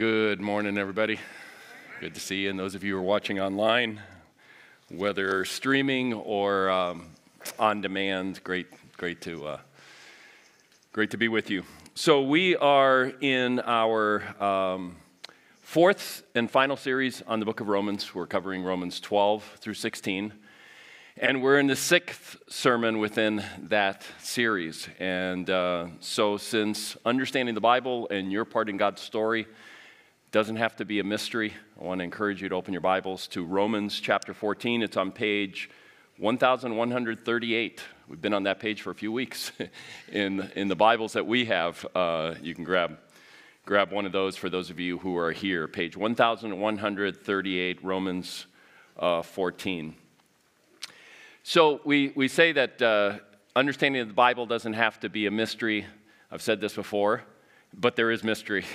Good morning, everybody. Good to see you. And those of you who are watching online, whether streaming or um, on demand, great, great to, uh, great to be with you. So we are in our um, fourth and final series on the book of Romans. We're covering Romans 12 through 16. And we're in the sixth sermon within that series. And uh, so, since understanding the Bible and your part in God's story doesn't have to be a mystery, I want to encourage you to open your Bibles to Romans chapter 14. It's on page 1138. We've been on that page for a few weeks in, in the Bibles that we have. Uh, you can grab, grab one of those for those of you who are here. Page 1138, Romans uh, 14. So we, we say that uh, understanding the Bible doesn't have to be a mystery. I've said this before, but there is mystery.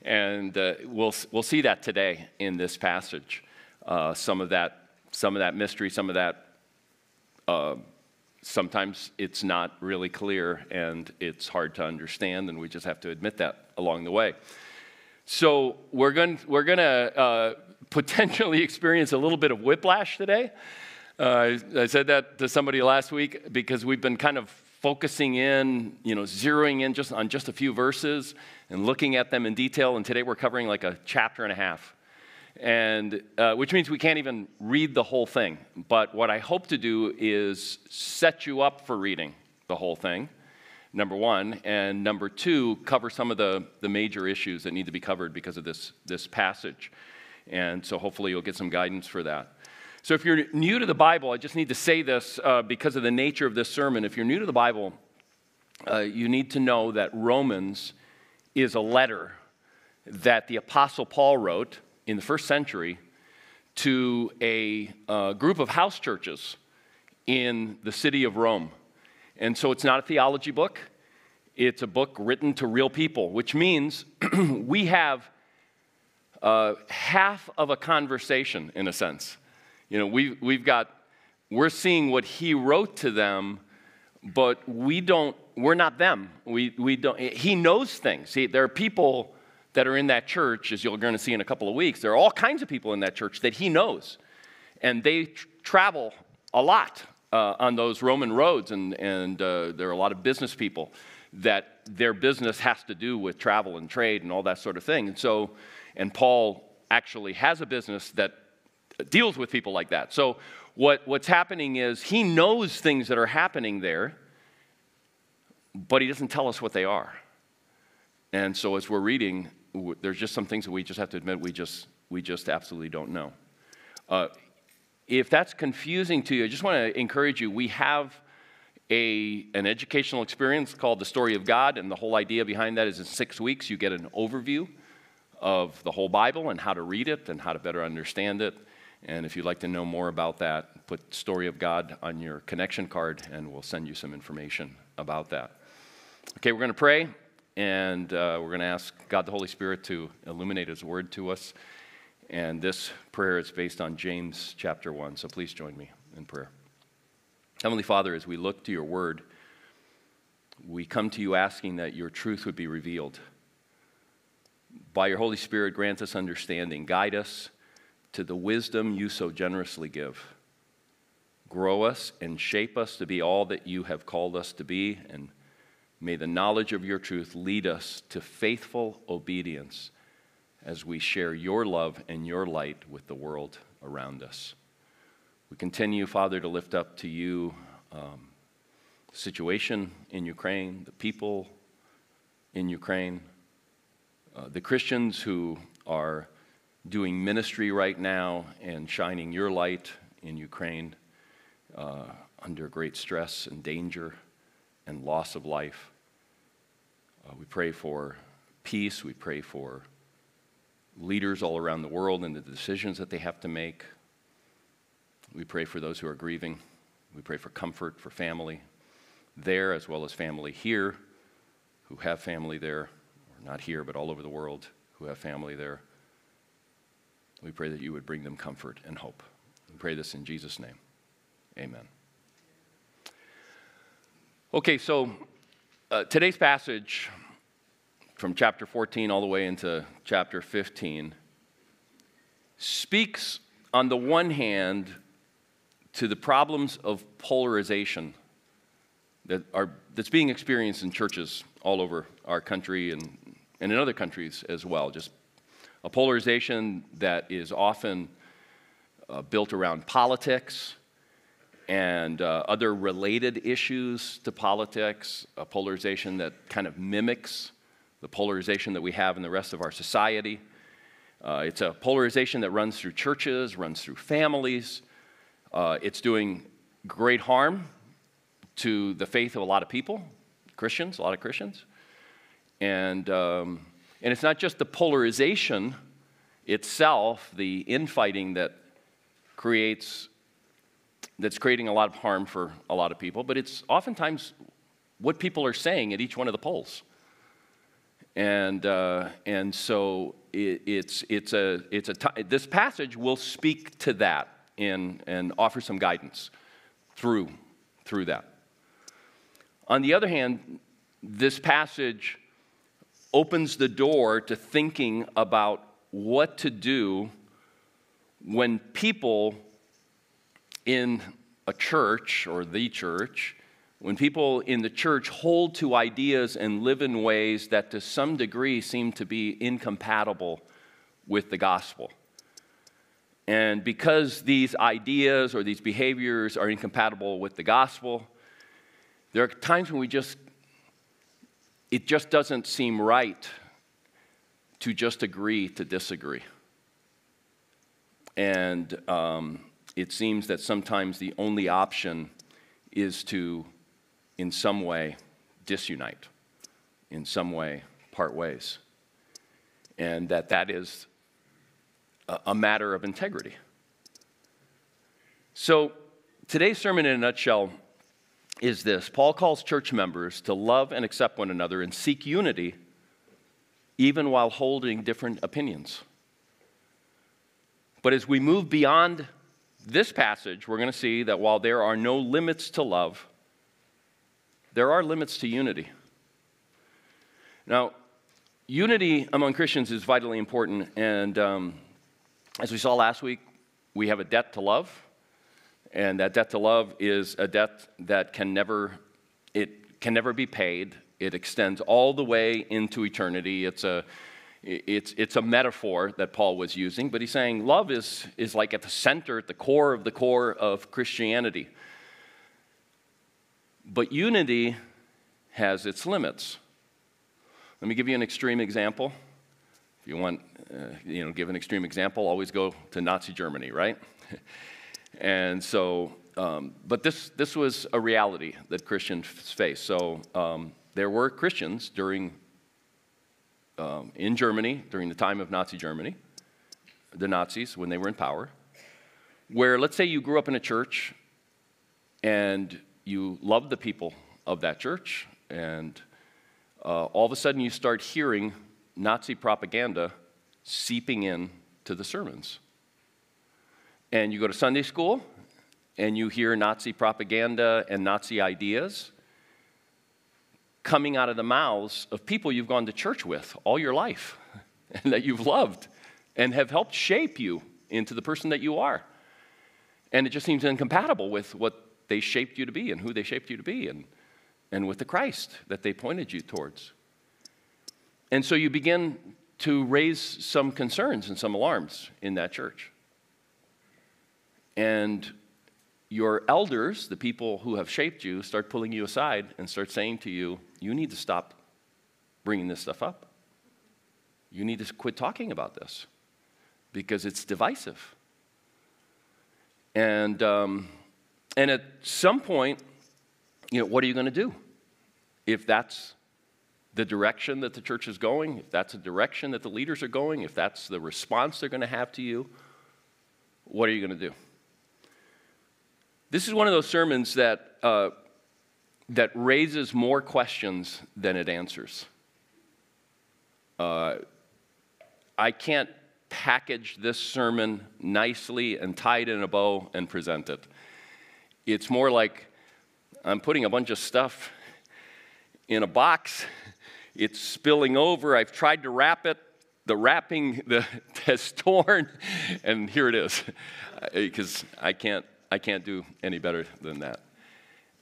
And uh, we'll, we'll see that today in this passage. Uh, some, of that, some of that mystery, some of that, uh, sometimes it's not really clear and it's hard to understand, and we just have to admit that along the way. So we're going we're going to uh, potentially experience a little bit of whiplash today. Uh, I said that to somebody last week because we've been kind of focusing in, you know, zeroing in just on just a few verses and looking at them in detail. And today we're covering like a chapter and a half, and uh, which means we can't even read the whole thing. But what I hope to do is set you up for reading the whole thing. Number one, and number two, cover some of the, the major issues that need to be covered because of this, this passage. And so hopefully you'll get some guidance for that. So, if you're new to the Bible, I just need to say this uh, because of the nature of this sermon. If you're new to the Bible, uh, you need to know that Romans is a letter that the Apostle Paul wrote in the first century to a uh, group of house churches in the city of Rome. And so it's not a theology book, it's a book written to real people, which means we have uh, half of a conversation, in a sense. You know, we've, we've got, we're seeing what he wrote to them, but we don't, we're not them. We, we don't, he knows things. See, there are people that are in that church, as you're going to see in a couple of weeks. There are all kinds of people in that church that he knows. And they tr- travel a lot uh, on those Roman roads, and, and uh, there are a lot of business people that their business has to do with travel and trade and all that sort of thing. And so, and Paul actually has a business that deals with people like that. So, what, what's happening is he knows things that are happening there, but he doesn't tell us what they are. And so, as we're reading, there's just some things that we just have to admit we just, we just absolutely don't know. Uh, if that's confusing to you, I just want to encourage you. We have a, an educational experience called the Story of God, and the whole idea behind that is in six weeks you get an overview of the whole Bible and how to read it and how to better understand it. And if you'd like to know more about that, put Story of God on your connection card and we'll send you some information about that. Okay, we're going to pray and uh, we're going to ask God the Holy Spirit to illuminate His word to us. And this prayer is based on James chapter 1. So please join me in prayer. Heavenly Father, as we look to your word, we come to you asking that your truth would be revealed. By your Holy Spirit, grant us understanding, guide us to the wisdom you so generously give. Grow us and shape us to be all that you have called us to be, and may the knowledge of your truth lead us to faithful obedience as we share your love and your light with the world around us. We continue, Father, to lift up to you um, the situation in Ukraine, the people in Ukraine, uh, the Christians who are doing ministry right now and shining your light in Ukraine uh, under great stress and danger and loss of life. Uh, we pray for peace. We pray for leaders all around the world and the decisions that they have to make. We pray for those who are grieving. We pray for comfort for family there as well as family here who have family there, or not here, but all over the world who have family there. We pray that you would bring them comfort and hope. We pray this in Jesus' name. Amen. Okay, so uh, today's passage from chapter 14 all the way into chapter 15, speaks on the one hand to the problems of polarization that are, that's being experienced in churches all over our country and, and in other countries as well. Just a polarization that is often uh, built around politics and uh, other related issues to politics, a polarization that kind of mimics the polarization that we have in the rest of our society. Uh, it's a polarization that runs through churches, runs through families. Uh, it's doing great harm to the faith of a lot of people, Christians, a lot of Christians. And, um, and it's not just the polarization itself, the infighting that creates, that's creating a lot of harm for a lot of people, but it's oftentimes what people are saying at each one of the poles. And, uh, and so it, it's, it's a, it's a t- this passage will speak to that in, and offer some guidance through, through that. On the other hand, this passage opens the door to thinking about what to do when people in a church or the church when people in the church hold to ideas and live in ways that to some degree seem to be incompatible with the gospel. And because these ideas or these behaviors are incompatible with the gospel, there are times when we just, it just doesn't seem right to just agree to disagree. And um, it seems that sometimes the only option is to in some way disunite, in some way part ways. And that that is a, a matter of integrity. So today's sermon in a nutshell is this Paul calls church members to love and accept one another and seek unity even while holding different opinions. But as we move beyond this passage, we're going to see that while there are no limits to love, there are limits to unity. Now, unity among Christians is vitally important, and um, as we saw last week, we have a debt to love, and that debt to love is a debt that can never it can never be paid. It extends all the way into eternity. It's a it's, it's a metaphor that Paul was using, but he's saying love is, is like at the center, at the core of the core of Christianity. But unity has its limits. Let me give you an extreme example. If you want, uh, you know, give an extreme example, always go to Nazi Germany, right? and so, um, but this, this was a reality that Christians faced. So um, there were Christians during, um, in Germany, during the time of Nazi Germany, the Nazis, when they were in power, where let's say you grew up in a church and you love the people of that church, and uh, all of a sudden you start hearing Nazi propaganda seeping in to the sermons. And you go to Sunday school, and you hear Nazi propaganda and Nazi ideas coming out of the mouths of people you've gone to church with all your life and that you've loved and have helped shape you into the person that you are. And it just seems incompatible with what they shaped you to be and who they shaped you to be and, and with the Christ that they pointed you towards. And so you begin to raise some concerns and some alarms in that church. And your elders, the people who have shaped you, start pulling you aside and start saying to you, you need to stop bringing this stuff up. You need to quit talking about this because it's divisive. And um, and at some point, you know, what are you going to do? If that's the direction that the church is going, if that's the direction that the leaders are going, if that's the response they're going to have to you, what are you going to do? This is one of those sermons that, uh, that raises more questions than it answers. Uh, I can't package this sermon nicely and tie it in a bow and present it. It's more like I'm putting a bunch of stuff in a box, It's spilling over. I've tried to wrap it. The wrapping the, has torn, and here it is, because I can't, I can't do any better than that.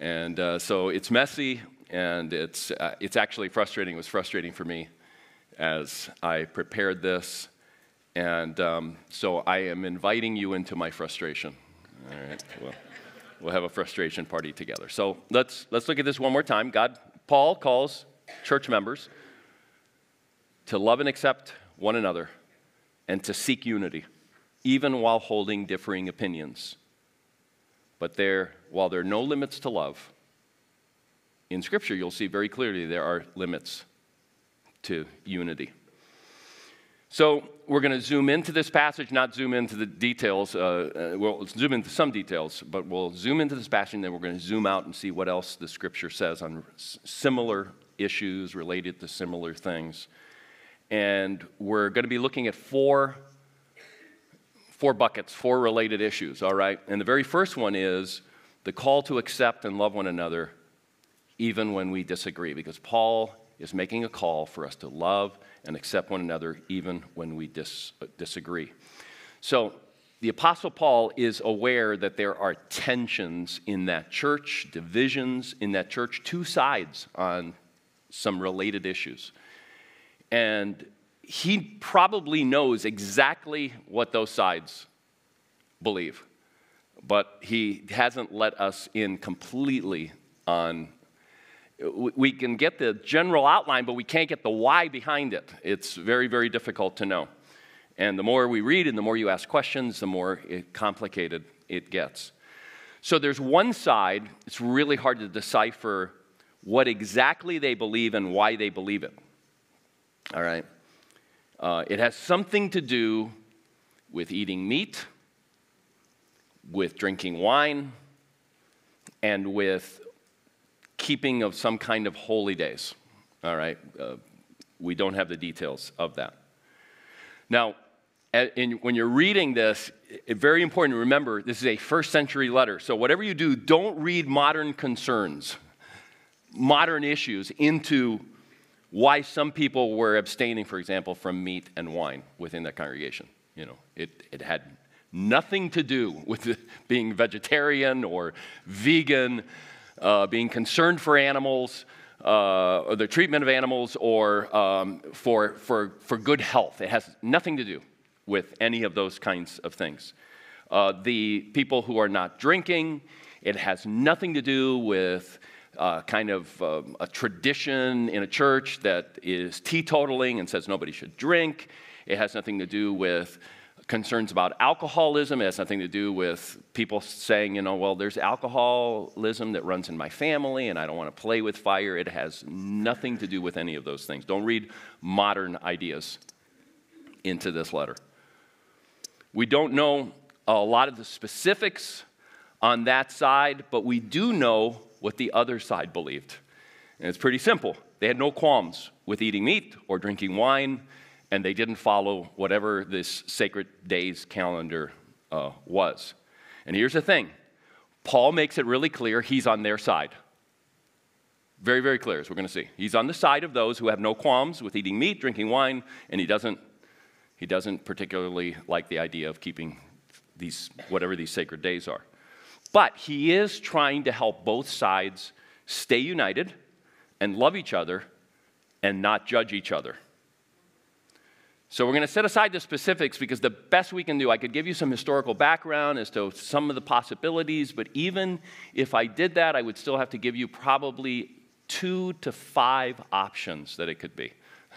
And uh, so it's messy, and it's, uh, it's actually frustrating. It was frustrating for me as I prepared this. And um, so I am inviting you into my frustration. All right. Well, we'll have a frustration party together. So let's, let's look at this one more time. God, Paul calls church members to love and accept one another and to seek unity, even while holding differing opinions. But there, while there are no limits to love, in Scripture you'll see very clearly there are limits to unity. So we're going to zoom into this passage, not zoom into the details. Uh, uh, we'll zoom into some details, but we'll zoom into this passage and then we're going to zoom out and see what else the scripture says on similar issues related to similar things. And we're going to be looking at four, four buckets, four related issues, all right? And the very first one is the call to accept and love one another even when we disagree, because Paul is making a call for us to love and accept one another even when we dis- uh, disagree. So, the Apostle Paul is aware that there are tensions in that church, divisions in that church, two sides on some related issues. And he probably knows exactly what those sides believe, but he hasn't let us in completely on we can get the general outline, but we can't get the why behind it. It's very, very difficult to know. And the more we read and the more you ask questions, the more complicated it gets. So there's one side, it's really hard to decipher what exactly they believe and why they believe it. All right? Uh, it has something to do with eating meat, with drinking wine, and with keeping of some kind of holy days. All right? Uh, we don't have the details of that. Now, in, when you're reading this, it's very important to remember this is a first century letter. So, whatever you do, don't read modern concerns, modern issues into why some people were abstaining, for example, from meat and wine within that congregation. You know, it, it had nothing to do with being vegetarian or vegan uh, being concerned for animals, uh, or the treatment of animals, or um, for, for, for good health. It has nothing to do with any of those kinds of things. Uh, the people who are not drinking, it has nothing to do with uh, kind of uh, a tradition in a church that is teetotaling and says nobody should drink. It has nothing to do with concerns about alcoholism. It has nothing to do with people saying, you know, well, there's alcoholism that runs in my family and I don't want to play with fire. It has nothing to do with any of those things. Don't read modern ideas into this letter. We don't know a lot of the specifics on that side, but we do know what the other side believed. And it's pretty simple. They had no qualms with eating meat or drinking wine and they didn't follow whatever this sacred days calendar uh, was. And here's the thing Paul makes it really clear he's on their side. Very, very clear, as we're going to see. He's on the side of those who have no qualms with eating meat, drinking wine, and he doesn't, he doesn't particularly like the idea of keeping these, whatever these sacred days are. But he is trying to help both sides stay united and love each other and not judge each other. So we're going to set aside the specifics because the best we can do, I could give you some historical background as to some of the possibilities, but even if I did that, I would still have to give you probably two to five options that it could be.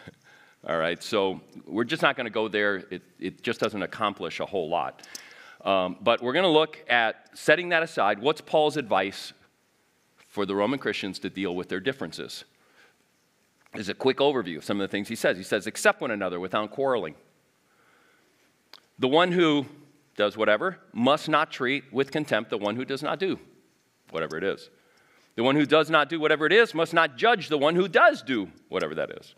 All right, so we're just not going to go there. It, it just doesn't accomplish a whole lot. Um, but we're going to look at setting that aside. What's Paul's advice for the Roman Christians to deal with their differences? is a quick overview of some of the things he says. He says, accept one another without quarreling. The one who does whatever must not treat with contempt the one who does not do whatever it is. The one who does not do whatever it is must not judge the one who does do whatever that is.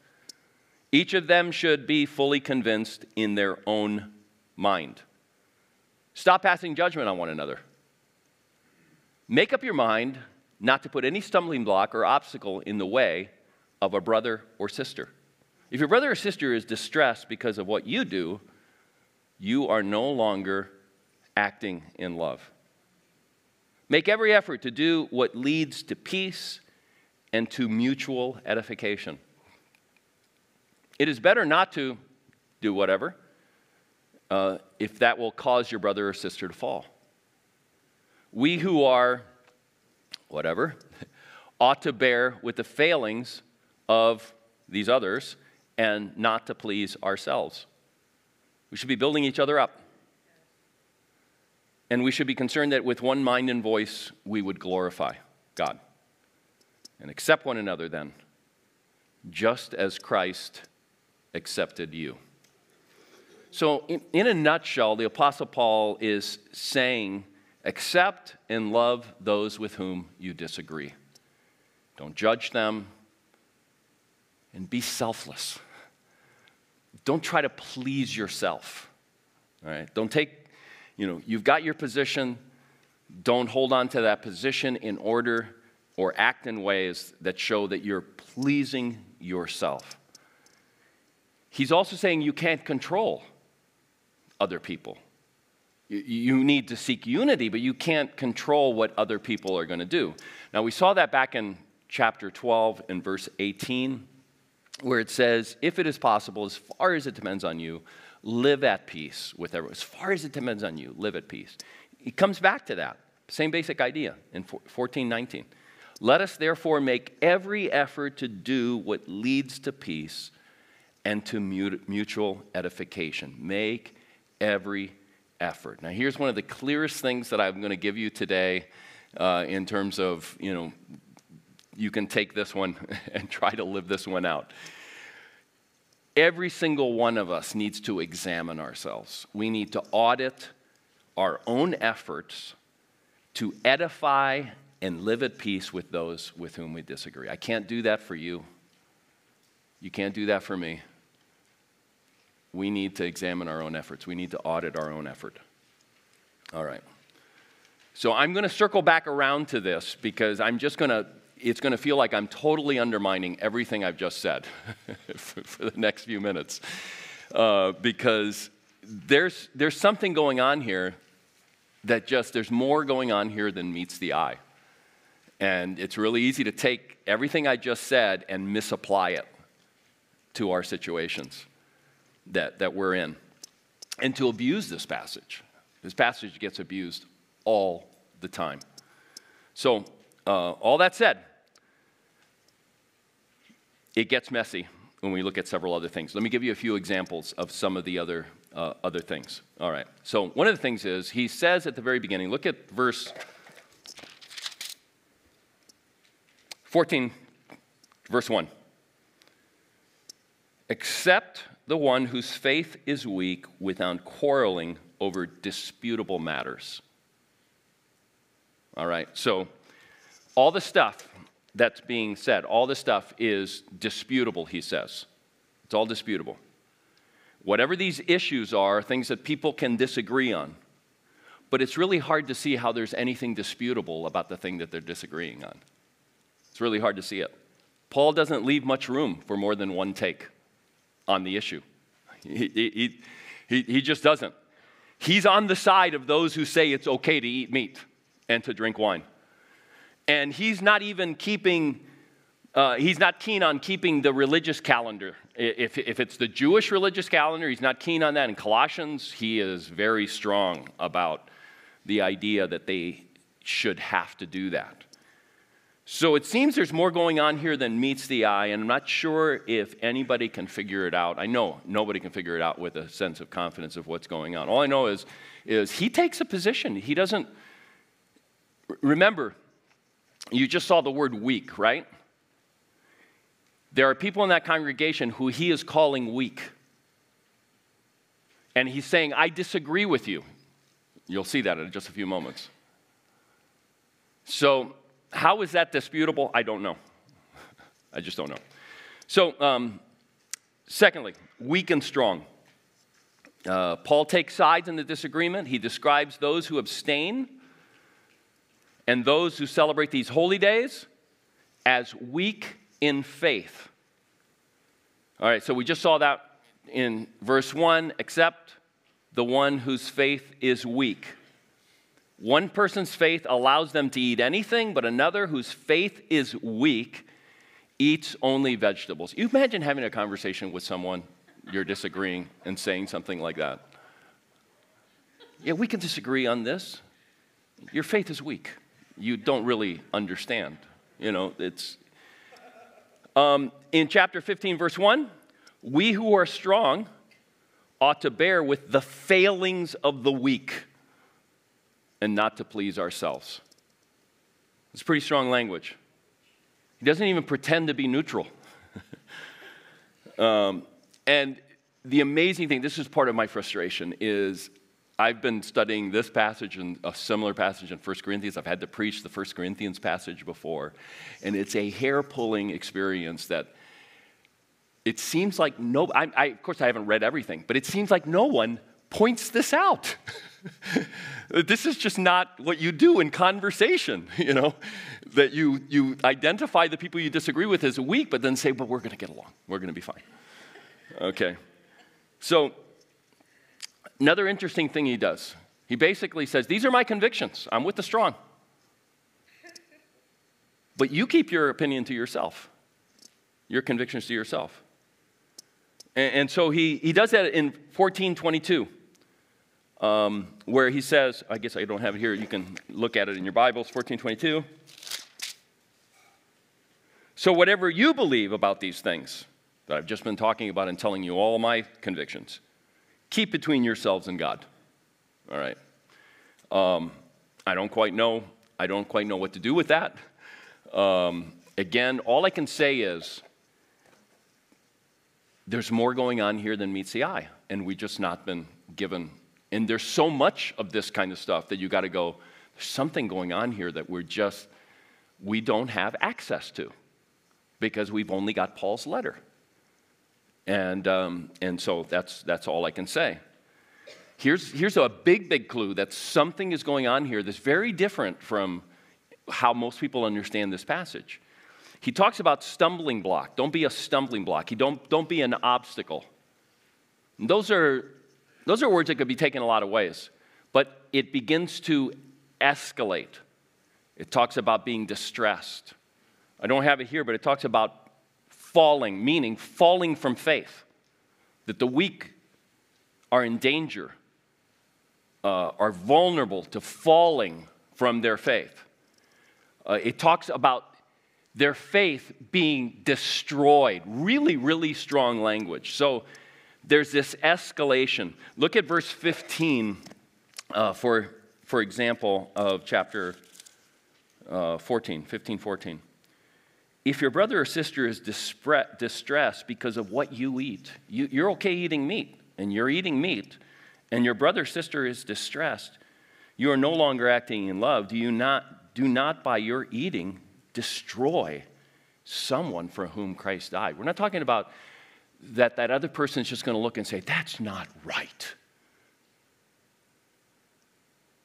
Each of them should be fully convinced in their own mind. Stop passing judgment on one another. Make up your mind not to put any stumbling block or obstacle in the way of a brother or sister. If your brother or sister is distressed because of what you do, you are no longer acting in love. Make every effort to do what leads to peace and to mutual edification. It is better not to do whatever uh, if that will cause your brother or sister to fall. We who are whatever ought to bear with the failings of these others and not to please ourselves. We should be building each other up. And we should be concerned that with one mind and voice we would glorify God and accept one another then, just as Christ accepted you. So, in, in, a nutshell, the Apostle Paul is saying, accept and love those with whom you disagree. Don't judge them, and be selfless. Don't try to please yourself. All right? Don't take, you know, you've got your position. Don't hold on to that position in order or act in ways that show that you're pleasing yourself. He's also saying you can't control other people. You need to seek unity, but you can't control what other people are going to do. Now, we saw that back in chapter 12 and verse 18 where it says, If it is possible, as far as it depends on you, live at peace with everyone. As far as it depends on you, live at peace. It comes back to that. Same basic idea in 1419. Let us therefore make every effort to do what leads to peace and to mutual edification. Make every effort. Now, here's one of the clearest things that I'm going to give you today uh, in terms of, you know, you can take this one and try to live this one out. Every single one of us needs to examine ourselves. We need to audit our own efforts to edify and live at peace with those with whom we disagree. I can't do that for you. You can't do that for me. We need to examine our own efforts. We need to audit our own effort. All right. So I'm going to circle back around to this because I'm just going to it's going to feel like I'm totally undermining everything I've just said for, for, the next few minutes. Uh, because there's, there's something going on here that just, there's more going on here than meets the eye. And it's really easy to take everything I just said and misapply it to our situations that, that we're in and to abuse this passage. This passage gets abused all the time. So, uh, all that said, it gets messy when we look at several other things. Let me give you a few examples of some of the other, uh, other things. All right. So, one of the things is he says at the very beginning, look at verse 14, verse 1. Accept the one whose faith is weak without quarreling over disputable matters. All right. So, all the stuff that's being said. All the stuff is disputable, he says. It's all disputable. Whatever these issues are, things that people can disagree on. But it's really hard to see how there's anything disputable about the thing that they're disagreeing on. It's really hard to see it. Paul doesn't leave much room for more than one take on the issue. He, he, he, just doesn't. He's on the side of those who say it's okay to eat meat and to drink wine and he's not even keeping, uh, he's not keen on keeping the religious calendar. If, if it's the Jewish religious calendar, he's not keen on that. In Colossians, he is very strong about the idea that they should have to do that. So it seems there's more going on here than meets the eye, and I'm not sure if anybody can figure it out. I know nobody can figure it out with a sense of confidence of what's going on. All I know is, is he takes a position. He doesn't. Remember, you just saw the word weak, right? There are people in that congregation who he is calling weak. And he's saying, I disagree with you. You'll see that in just a few moments. So, how is that disputable? I don't know. I just don't know. So, um, secondly, weak and strong. Uh, Paul takes sides in the disagreement. He describes those who abstain and those who celebrate these holy days as weak in faith. All right, so we just saw that in verse 1 except the one whose faith is weak. One person's faith allows them to eat anything, but another whose faith is weak eats only vegetables. You imagine having a conversation with someone you're disagreeing and saying something like that. Yeah, we can disagree on this. Your faith is weak. You don't really understand. You know, it's. Um, in chapter 15, verse 1, we who are strong ought to bear with the failings of the weak and not to please ourselves. It's pretty strong language. He doesn't even pretend to be neutral. um, and the amazing thing, this is part of my frustration, is I've been studying this passage and a similar passage in 1 Corinthians. I've had to preach the 1 Corinthians passage before. And it's a hair pulling experience that it seems like no, I, I, of course, I haven't read everything, but it seems like no one points this out. this is just not what you do in conversation, you know, that you, you identify the people you disagree with as weak, but then say, but we're going to get along. We're going to be fine. Okay. So, another interesting thing he does, he basically says, These are my convictions. I'm with the strong. But you keep your opinion to yourself, your convictions to yourself. And, and so he, he does that in 1422 um, where he says, I guess I don't have it here, you can look at it in your Bibles, 1422. So, whatever you believe about these things that I've just been talking about and telling you all my convictions, keep between yourselves and God. All right. Um, I don't quite know. I don't quite know what to do with that. Um, again, all I can say is there's more going on here than meets the eye, and we've just not been given and there's so much of this kind of stuff that you got to go, there's something going on here that we're just, we don't have access to because we've only got Paul's letter. And, um, and so that's, that's all I can say. Here's, here's a big, big clue that something is going on here that's very different from how most people understand this passage. He talks about stumbling block. Don't be a stumbling block. He don't, don't be an obstacle. And those are those are words that could be taken a lot of ways, but it begins to escalate. It talks about being distressed. I don't have it here, but it talks about falling, meaning falling from faith, that the weak are in danger, uh, are vulnerable to falling from their faith. Uh, it talks about their faith being destroyed. Really, really strong language. So there's this escalation. Look at verse 15, uh, for, for example, of chapter uh, 14, 15, 14. If your brother or sister is dispre- distressed because of what you eat, you, you're okay eating meat, and you're eating meat, and your brother or sister is distressed, you are no longer acting in love. Do you not, do not by your eating destroy someone for whom Christ died? We're not talking about that that other person is just going to look and say, that's not right.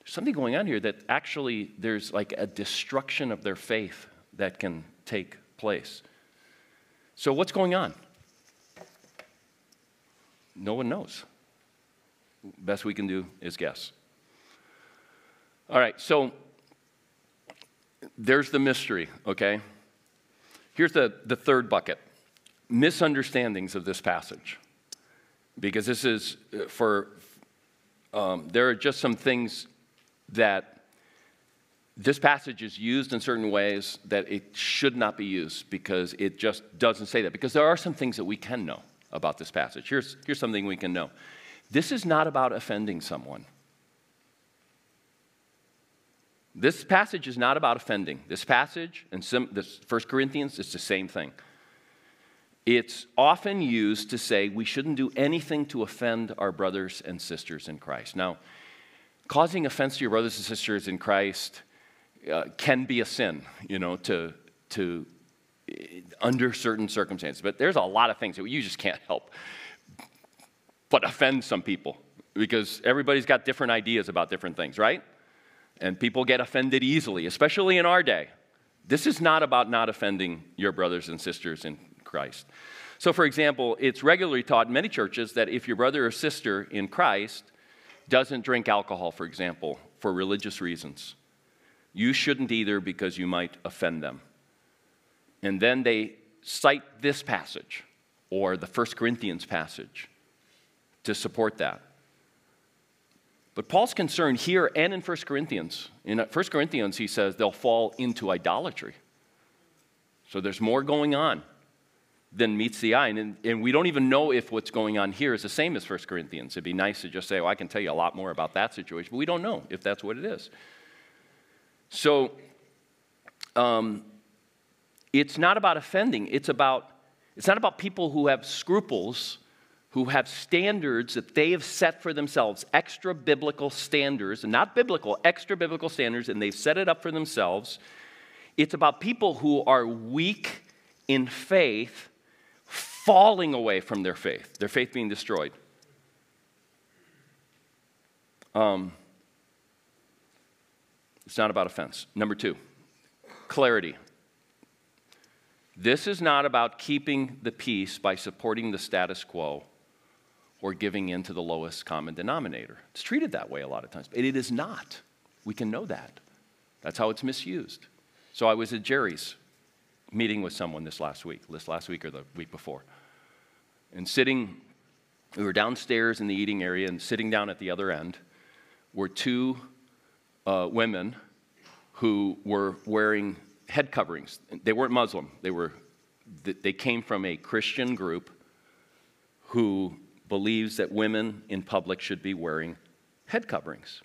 There's something going on here that actually there's like a destruction of their faith that can take place. So, what's going on? No one knows. Best we can do is guess. All right, so there's the mystery, okay? Here's the, the third bucket misunderstandings of this passage. Because this is uh, for, um, there are just some things that this passage is used in certain ways that it should not be used because it just doesn't say that. Because there are some things that we can know about this passage. Here's, here's something we can know this is not about offending someone. This passage is not about offending. This passage and some, this 1 Corinthians is the same thing. It's often used to say we shouldn't do anything to offend our brothers and sisters in Christ. Now, causing offense to your brothers and sisters in Christ uh, can be a sin, you know, to, to, under certain circumstances. But there's a lot of things that you just can't help but offend some people because everybody's got different ideas about different things, right? And people get offended easily, especially in our day. This is not about not offending your brothers and sisters in Christ. So, for example, it's regularly taught in many churches that if your brother or sister in Christ doesn't drink alcohol, for example, for religious reasons, you shouldn't either because you might offend them. And then they cite this passage or the First Corinthians passage to support that. But Paul's concern here and in 1 Corinthians, in 1 Corinthians, he says they'll fall into idolatry. So there's more going on than meets the eye. And, and we don't even know if what's going on here is the same as 1 Corinthians. It'd be nice to just say, well, I can tell you a lot more about that situation, but we don't know if that's what it is. So um, it's not about offending, it's about it's not about people who have scruples, who have standards that they have set for themselves, extra biblical standards, and not biblical, extra biblical standards, and they've set it up for themselves. It's about people who are weak in faith, falling away from their faith, their faith being destroyed. Um, it's not about offense. Number two, clarity. This is not about keeping the peace by supporting the status quo or giving in to the lowest common denominator. It's treated that way a lot of times, but it is not. We can know that. That's how it's misused. So I was at Jerry's meeting with someone this last week, this last week or the week before, and sitting, we were downstairs in the eating area, and sitting down at the other end were two uh, women who were wearing head coverings. They weren't Muslim. They, were, they came from a Christian group who believes that women in public should be wearing head coverings.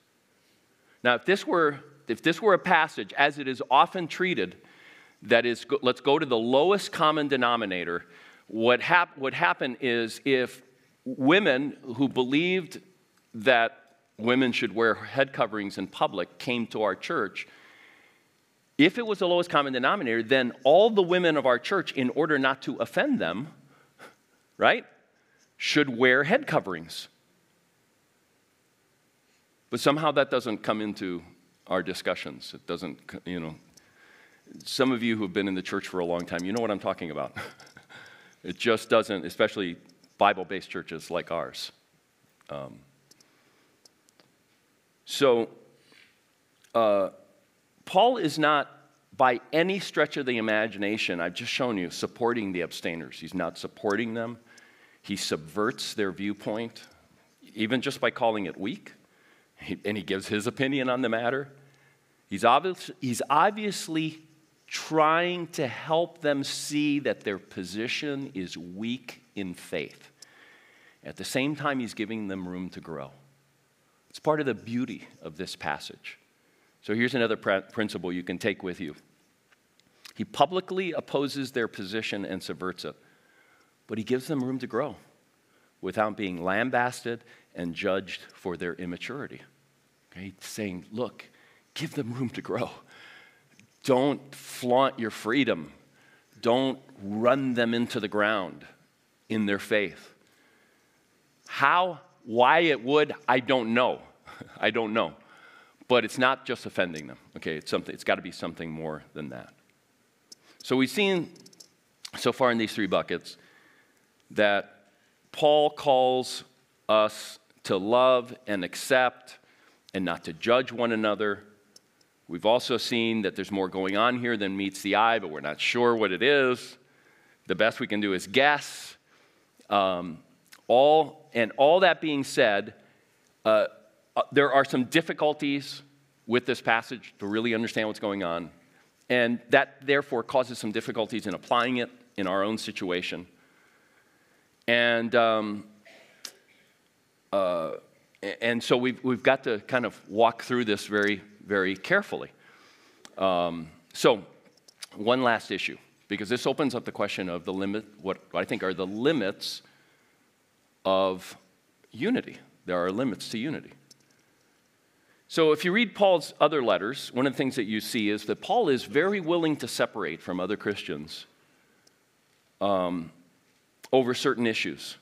Now, if this were, if this were a passage, as it is often treated, that is, let's go to the lowest common denominator, what hap- would happen is if women who believed that women should wear head coverings in public came to our church, if it was the lowest common denominator, then all the women of our church, in order not to offend them, right, should wear head coverings. But somehow that doesn't come into our discussions. It doesn't, you know. Some of you who have been in the church for a long time, you know what I'm talking about. it just doesn't, especially Bible based churches like ours. Um, so, uh, Paul is not, by any stretch of the imagination, I've just shown you, supporting the abstainers. He's not supporting them. He subverts their viewpoint, even just by calling it weak. And he gives his opinion on the matter. He's, obvious, he's obviously trying to help them see that their position is weak in faith. At the same time, he's giving them room to grow. It's part of the beauty of this passage. So here's another pr- principle you can take with you. He publicly opposes their position and subverts it, but he gives them room to grow without being lambasted and judged for their immaturity. Okay? Saying, look, give them room to grow. Don't flaunt your freedom. Don't run them into the ground in their faith. How, why it would, I don't know. I don't know. But it's not just offending them, okay? It's, something, it's got to be something more than that. So we've seen so far in these three buckets that Paul calls us to love and accept and not to judge one another. We've also seen that there's more going on here than meets the eye, but we're not sure what it is. The best we can do is guess. Um, all, and all that being said, uh, uh, there are some difficulties with this passage to really understand what's going on. And that therefore causes some difficulties in applying it in our own situation. And, um, uh, and so we've, we've got to kind of walk through this very, very carefully. Um, so, one last issue, because this opens up the question of the limit, what I think are the limits of unity. There are limits to unity. So, if you read Paul's other letters, one of the things that you see is that Paul is very willing to separate from other Christians um, over certain issues.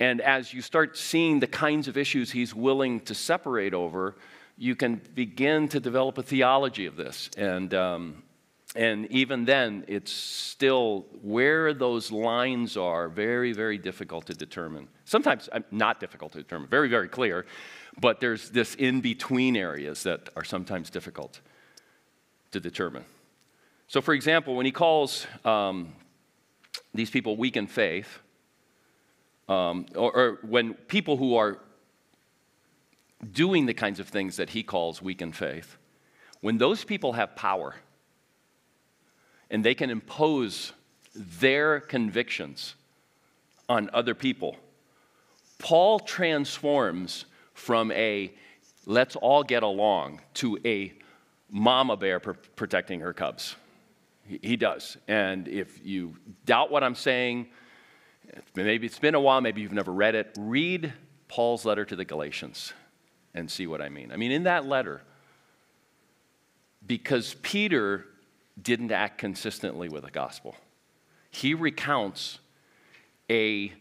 And as you start seeing the kinds of issues he's willing to separate over, you can begin to develop a theology of this. And, um, And even then, it's still where those lines are very, very difficult to determine. Sometimes not difficult to determine, very, very clear, but there's this in between areas that are sometimes difficult to determine. So, for example, when he calls um, these people weak in faith, um, or, or when people who are doing the kinds of things that he calls weak in faith, when those people have power and they can impose their convictions on other people, Paul transforms from a let's all get along to a mama bear pr- protecting her cubs. He, he does. And if you doubt what I'm saying, maybe it's been a while, maybe you've never read it, read Paul's letter to the Galatians and see what I mean. I mean, in that letter, because Peter didn't act consistently with the gospel, he recounts a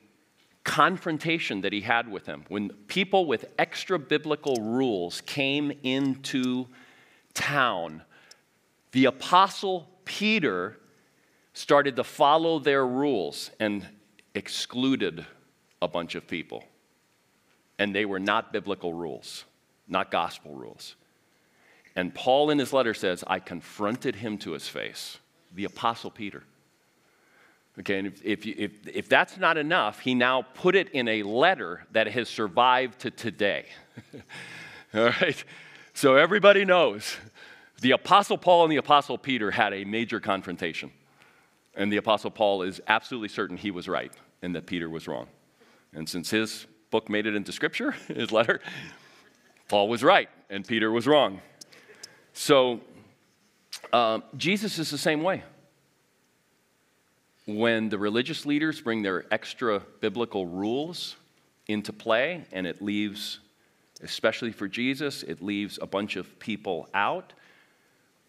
confrontation that he had with him when people with extra biblical rules came into town. The apostle Peter started to follow their rules and excluded a bunch of people. And they were not biblical rules, not gospel rules. And Paul in his letter says, I confronted him to his face, the Apostle Peter. Okay, and if, if, if, if, that's not enough, he now put it in a letter that has survived to today. All right? So everybody knows the Apostle Paul and the Apostle Peter had a major confrontation. And the Apostle Paul is absolutely certain he was right and that Peter was wrong. And since his book made it into Scripture, his letter, Paul was right and Peter was wrong. So um, Jesus is the same way. When the religious leaders bring their extra biblical rules into play and it leaves, especially for Jesus, it leaves a bunch of people out,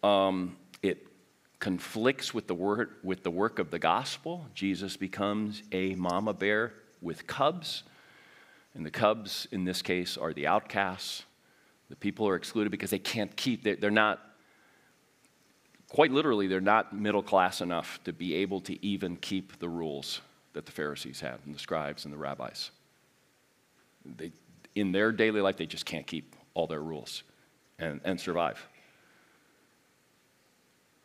um, it conflicts with the, word, with the work of the gospel. Jesus becomes a mama bear with cubs. And the cubs, in this case, are the outcasts. The people are excluded because they can't keep, they're not, quite literally, they're not middle class enough to be able to even keep the rules that the Pharisees had and the scribes and the rabbis. They, in their daily life, they just can't keep all their rules and, and survive.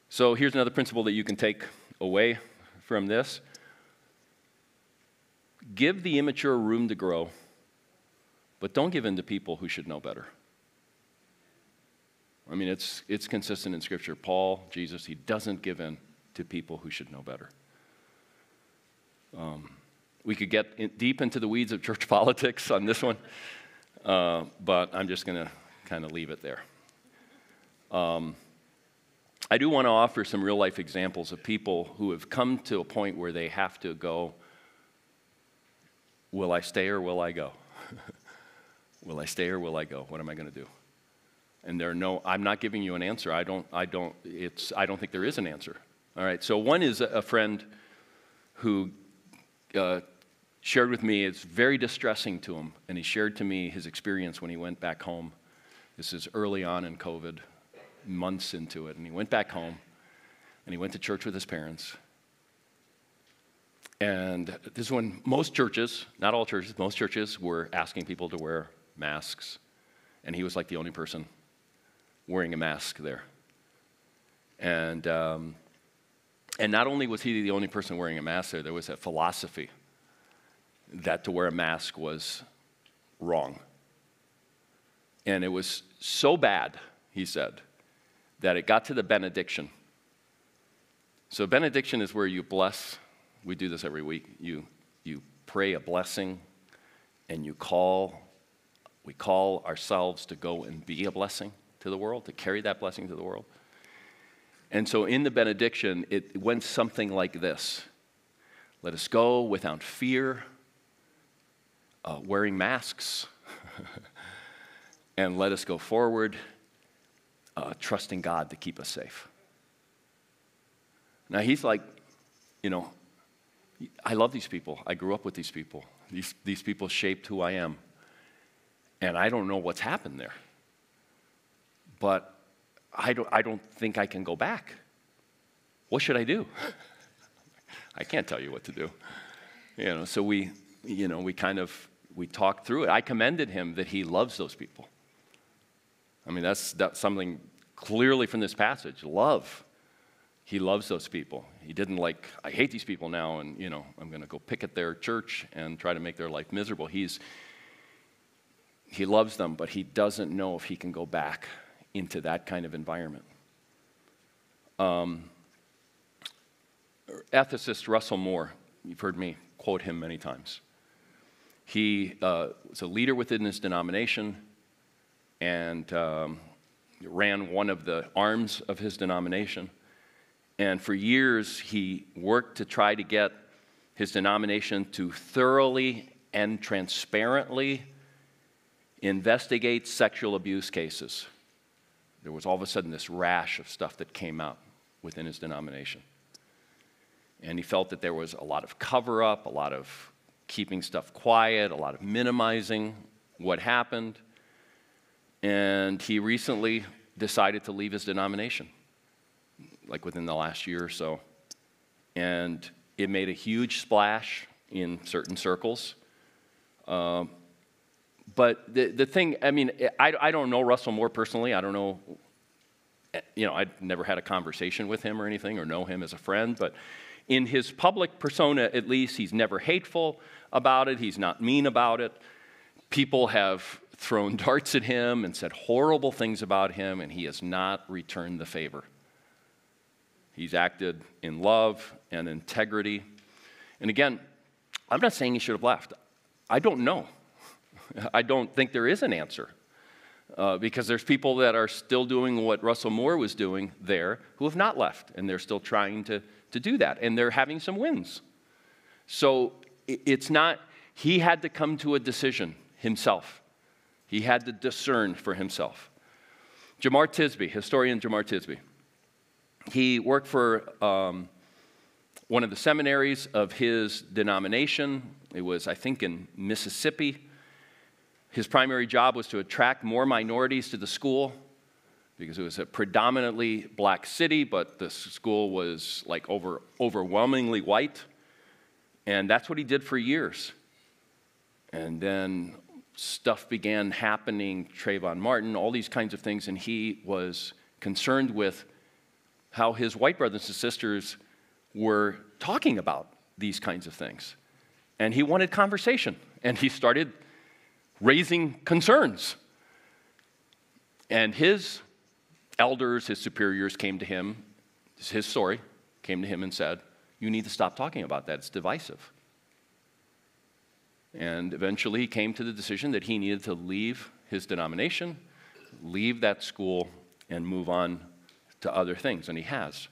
So here's another principle that you can take away from this give the immature room to grow, but don't give in to people who should know better. I mean, it's, it's consistent in Scripture. Paul, Jesus, he doesn't give in to people who should know better. Um, we could get in, deep into the weeds of church politics on this one, uh, but I'm just going to kind of leave it there. Um, I do want to offer some real life examples of people who have come to a point where they have to go, Will I stay or will I go? will I stay or will I go? What am I going to do? And there are no, I'm not giving you an answer. I don't, I don't, it's, I don't think there is an answer. All right, so one is a friend who uh, shared with me, it's very distressing to him, and he shared to me his experience when he went back home. This is early on in COVID, months into it. And he went back home and he went to church with his parents. And this is when most churches, not all churches, most churches were asking people to wear masks. And he was like the only person wearing a mask there. And, um, and not only was he the only person wearing a mask there, there was a philosophy that to wear a mask was wrong. And it was so bad, he said, that it got to the benediction. So, benediction is where you bless. We do this every week. You, you pray a blessing and you call, we call ourselves to go and be a blessing to the world, to carry that blessing to the world. And so, in the benediction, it went something like this Let us go without fear, uh, wearing masks, and let us go forward uh, trusting God to keep us safe. Now, he's like, you know, I love these people. I grew up with these people. These, these people shaped who I am. And I don't know what's happened there. But I don't, I don't think I can go back. What should I do? I can't tell you what to do. You know, so we, you know, we kind of we talked through it. I commended him that he loves those people. I mean, that's, that's something clearly from this passage. Love. He loves those people. He didn't like, I hate these people now, and you know, I'm going to go picket their church and try to make their life miserable. He's he loves them, but he doesn't know if he can go back into that kind of environment. Um, ethicist Russell Moore, you've heard me quote him many times. He uh, was a leader within his denomination and um, ran one of the arms of his denomination. And for years, he worked to try to get his denomination to thoroughly and transparently investigate sexual abuse cases. There was all of a sudden this rash of stuff that came out within his denomination. And he felt that there was a lot of cover up, a lot of keeping stuff quiet, a lot of minimizing what happened. And he recently decided to leave his denomination, like within the last year or so. And it made a huge splash in certain circles. Um, but the, the thing, I mean, I, I don't know Russell Moore personally. I don't know, you know, I'd never had a conversation with him or anything or know him as a friend. But in his public persona, at least, he's never hateful about it, he's not mean about it. People have thrown darts at him and said horrible things about him, and he has not returned the favor. He's acted in love and integrity. And again, I'm not saying he should have left. I don't know. I don't think there is an answer. Uh, because there's people that are still doing what Russell Moore was doing there who have not left, and they're still trying to, to do that, and they're having some wins. So it's not, he had to come to a decision himself. He had to discern for himself. Jemar Tisby, historian Jemar Tisby, he worked for um, one of the seminaries of his denomination. It was, I think, in Mississippi. His primary job was to attract more minorities to the school because it was a predominantly black city, but the school was like over, overwhelmingly white. And that's what he did for years. And then stuff began happening, Trayvon Martin, all these kinds of things, and he was concerned with how his white brothers and sisters were talking about these kinds of things. And he wanted conversation, and he started raising concerns. And his elders, his superiors came to him, his story, came to him and said, you need to stop talking about that. It's divisive. And eventually he came to the decision that he needed to leave his denomination, leave that school, and move on to other things. And he has.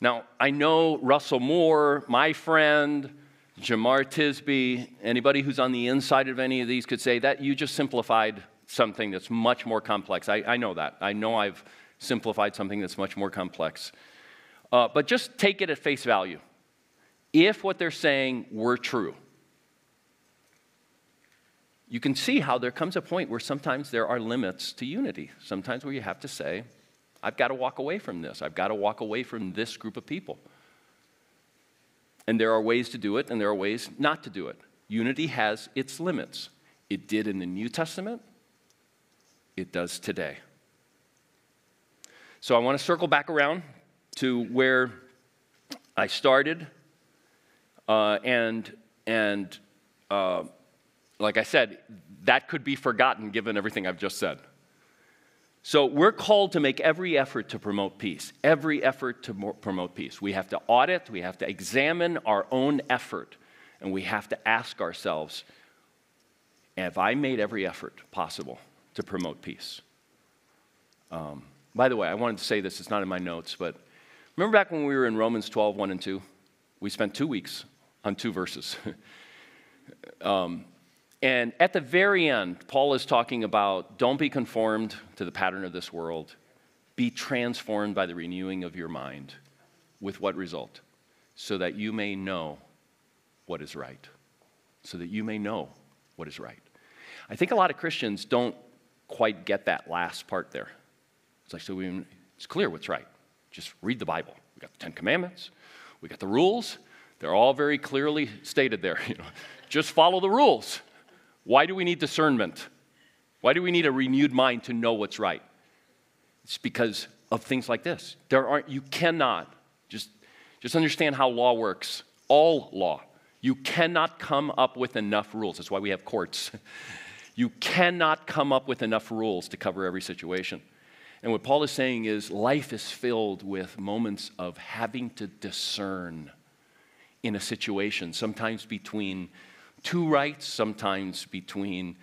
Now, I know Russell Moore, my friend, Jemar Tisby, anybody who's on the inside of any of these could say that you just simplified something that's much more complex. I, I know that. I know I've simplified something that's much more complex. Uh, but just take it at face value. If what they're saying were true, you can see how there comes a point where sometimes there are limits to unity. Sometimes where you have to say, I've got to walk away from this. I've got to walk away from this group of people. And there are ways to do it, and there are ways not to do it. Unity has its limits. It did in the New Testament, it does today. So I want to circle back around to where I started. Uh, and and uh, like I said, that could be forgotten given everything I've just said. So we're called to make every effort to promote peace, every effort to promote peace. We have to audit, we have to examine our own effort, and we have to ask ourselves have I made every effort possible to promote peace? Um, by the way, I wanted to say this, it's not in my notes, but Remember back when we were in Romans 12, 1 and 2? We spent two weeks on two verses. um, and at the very end, Paul is talking about don't be conformed to the pattern of this world, be transformed by the renewing of your mind. With what result? So that you may know what is right. So that you may know what is right. I think a lot of Christians don't quite get that last part there. It's like, so we, it's clear what's right. Just read the Bible. We got the Ten Commandments, we got the rules. They're all very clearly stated there. You know, just follow the rules. Why do we need discernment? Why do we need a renewed mind to know what's right? It's because of things like this. There aren't, you cannot, just, just understand how law works. All law. You cannot come up with enough rules. That's why we have courts. You cannot come up with enough rules to cover every situation. And what Paul is saying is life is filled with moments of having to discern in a situation, sometimes between two rights, sometimes between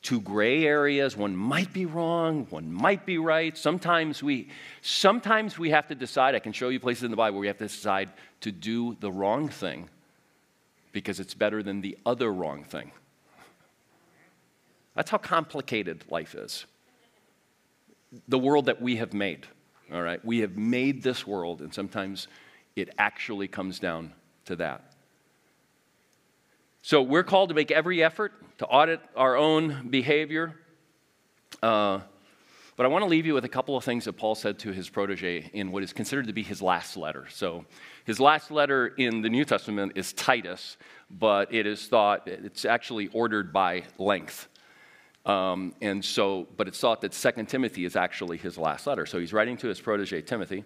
two gray areas. One might be wrong, one might be right. Sometimes we, sometimes we have to decide. I can show you places in the Bible where we have to decide to do the wrong thing because it's better than the other wrong thing. That's how complicated life is. The world that we have made, all right? We have made this world, and sometimes it actually comes down to that. So we're called to make every effort to audit our own behavior. Uh, but I want to leave you with a couple of things that Paul said to his protege in what is considered to be his last letter. So, his last letter in the New Testament is Titus, but it is thought, it's actually ordered by length. Um, and so, but it's thought that Second Timothy is actually his last letter. So, he's writing to his protege Timothy.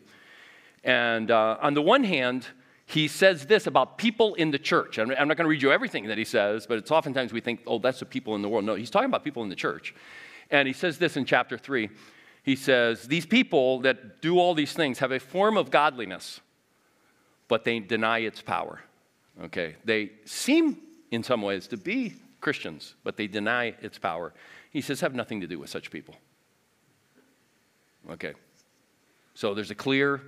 And uh, on the one hand, he says this about people in the church. I'm, not going to read you everything that he says, but it's oftentimes we think, oh, that's the people in the world. No, he's talking about people in the church. And he says this in chapter 3. He says, These people that do all these things have a form of godliness, but they deny its power. Okay? They seem, in some ways, to be Christians, but they deny its power. He says, have nothing to do with such people. Okay? So there's a clear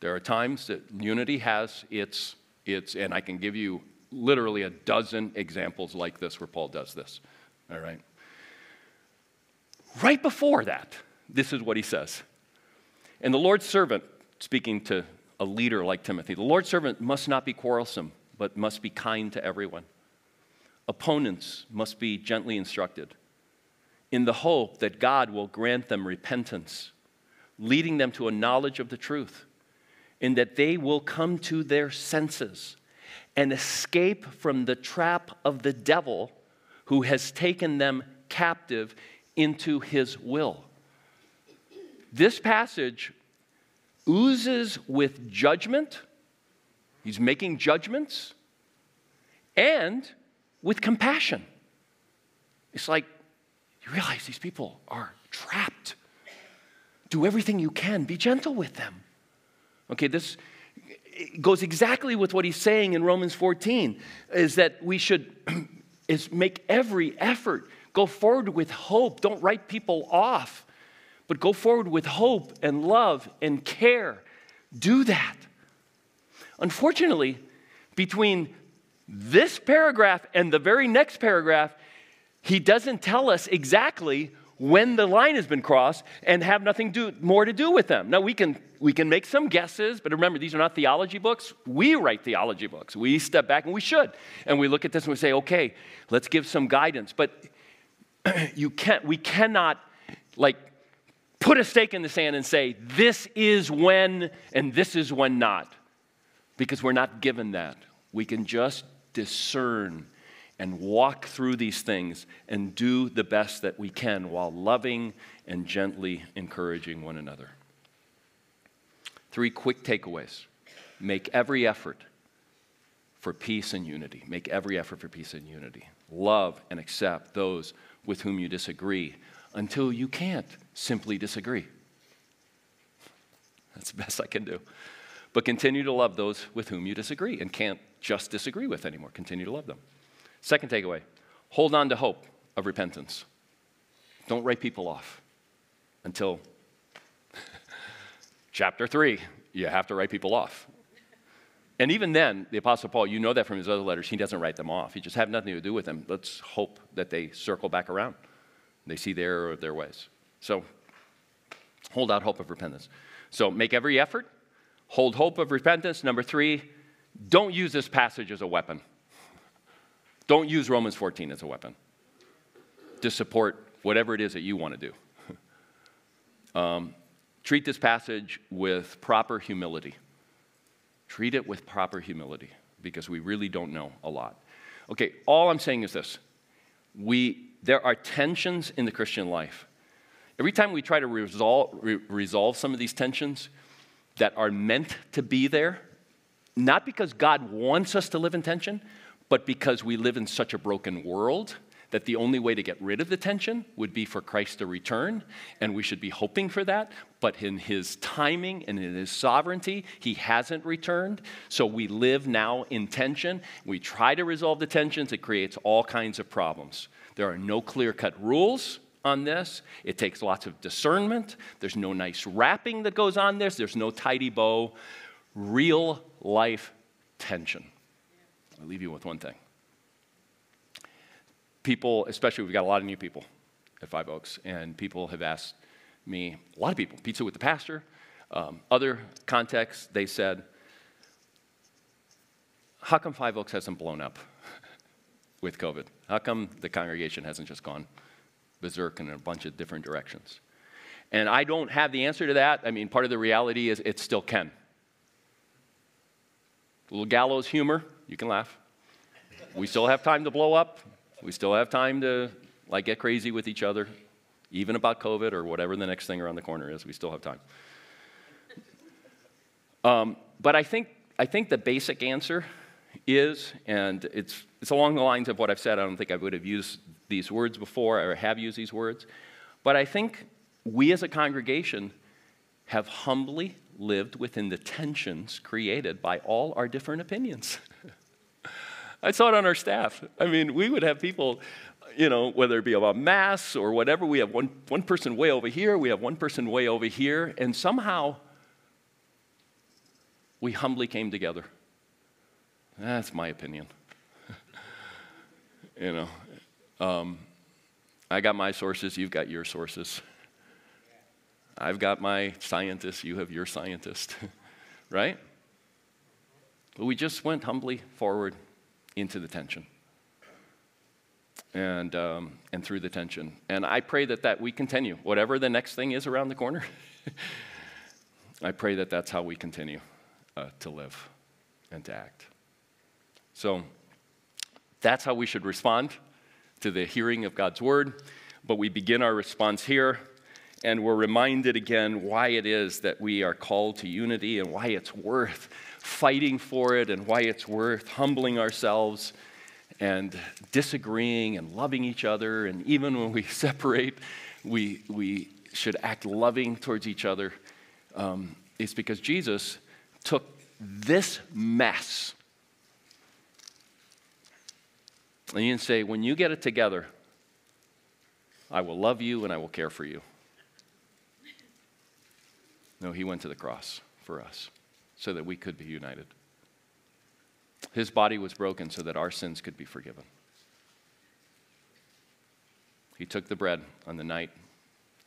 there are times that unity has its, its, and I can give you literally a dozen examples like this where Paul does this. All right? Right before that, this is what he says. And the Lord's servant, speaking to a leader like Timothy, the Lord's servant must not be quarrelsome, but must be kind to everyone. Opponents must be gently instructed in the hope that God will grant them repentance, leading them to a knowledge of the truth in that they will come to their senses and escape from the trap of the devil who has taken them captive into his will. This passage oozes with judgment, he's making judgments, and with compassion. It's like you realize these people are trapped. Do everything you can, be gentle with them. Okay, this goes exactly with what he's saying in Romans 14 is that we should is make every effort go forward with hope. Don't write people off but go forward with hope and love and care. Do that. Unfortunately between this paragraph and the very next paragraph he doesn't tell us exactly when the line has been crossed and have nothing do, more to do with them. Now, we can, we can make some guesses, but remember, these are not theology books. We write theology books. We step back, and we should. And we look at this and we say, okay, let's give some guidance. But you can't, we cannot, like, put a stake in the sand and say, this is when and this is when not, because we're not given that. We can just discern and walk through these things and do the best that we can while loving and gently encouraging one another. Three quick takeaways make every effort for peace and unity. Make every effort for peace and unity. Love and accept those with whom you disagree until you can't simply disagree. That's the best I can do. But continue to love those with whom you disagree and can't just disagree with anymore. Continue to love them. Second takeaway hold on to hope of repentance. Don't write people off until chapter three. You have to write people off. And even then, the Apostle Paul, you know that from his other letters, he doesn't write them off. He just have nothing to do with them. Let's hope that they circle back around. They see their their ways. So hold out hope of repentance. So make every effort. Hold hope of repentance. Number three, don't use this passage as a weapon. Don't use Romans 14 as a weapon to support whatever it is that you want to do. um, treat this passage with proper humility. Treat it with proper humility because we really don't know a lot. Okay, all I'm saying is this we, there are tensions in the Christian life. Every time we try to resolve, re- resolve some of these tensions that are meant to be there, not because God wants us to live in tension, but because we live in such a broken world that the only way to get rid of the tension would be for Christ to return, and we should be hoping for that. But in his timing and in his sovereignty, he hasn't returned. So we live now in tension. We try to resolve the tensions, it creates all kinds of problems. There are no clear cut rules on this. It takes lots of discernment. There's no nice wrapping that goes on this, there's no tidy bow. Real life tension. I'll leave you with one thing people, especially we've got a lot of new people at Five Oaks, and people have asked me, a lot of people, pizza with the pastor, um, other contexts, they said, how come Five Oaks hasn't blown up with COVID? How come the congregation hasn't just gone berserk in a bunch of different directions? And I don't have the answer to that. I mean, part of the reality is it still can. A little gallows humor, you can laugh. We still have time to blow up. We still have time to like get crazy with each other, even about COVID or whatever the next thing around the corner is. We still have time. Um, but I think, I think the basic answer is, and it's, it's along the lines of what I've said. I don't think I would have used these words before or have used these words. But I think we as a congregation have humbly lived within the tensions created by all our different opinions. I saw it on our staff. I mean, we would have people, you know, whether it be about mass or whatever, we have one, one person way over here, we have one person way over here, and somehow we humbly came together. That's my opinion. you know, um, I got my sources, you've got your sources. I've got my scientist, you have your scientist, right? But we just went humbly forward into the tension and, um, and through the tension. And I pray that, that we continue, whatever the next thing is around the corner. I pray that that's how we continue uh, to live and to act. So that's how we should respond to the hearing of God's word. But we begin our response here, and we're reminded again why it is that we are called to unity and why it's worth fighting for it and why it's worth humbling ourselves and disagreeing and loving each other. And even when we separate, we, we should act loving towards each other. Um, it's because Jesus took this mess and you can say, when you get it together, I will love you and I will care for you. No, he went to the cross for us so that we could be united. His body was broken so that our sins could be forgiven. He took the bread on the night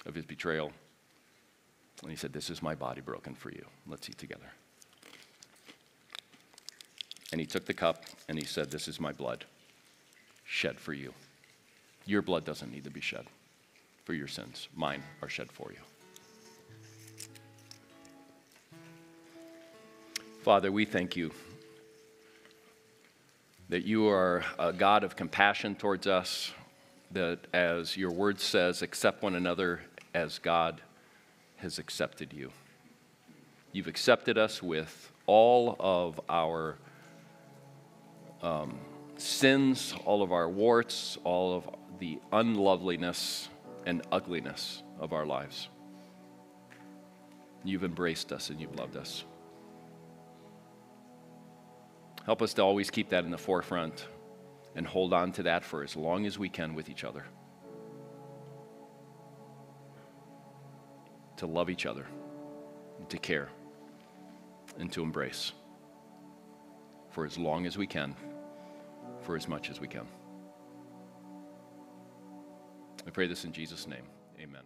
of his betrayal and he said, This is my body broken for you. Let's eat together. And he took the cup and he said, This is my blood shed for you. Your blood doesn't need to be shed for your sins, mine are shed for you. Father, we thank you that you are a God of compassion towards us, that as your word says, accept one another as God has accepted you. You've accepted us with all of our um, sins, all of our warts, all of the unloveliness and ugliness of our lives. You've embraced us and you've loved us. Help us to always keep that in the forefront and hold on to that for as long as we can with each other. To love each other, to care, and to embrace for as long as we can, for as much as we can. I pray this in Jesus' name. Amen.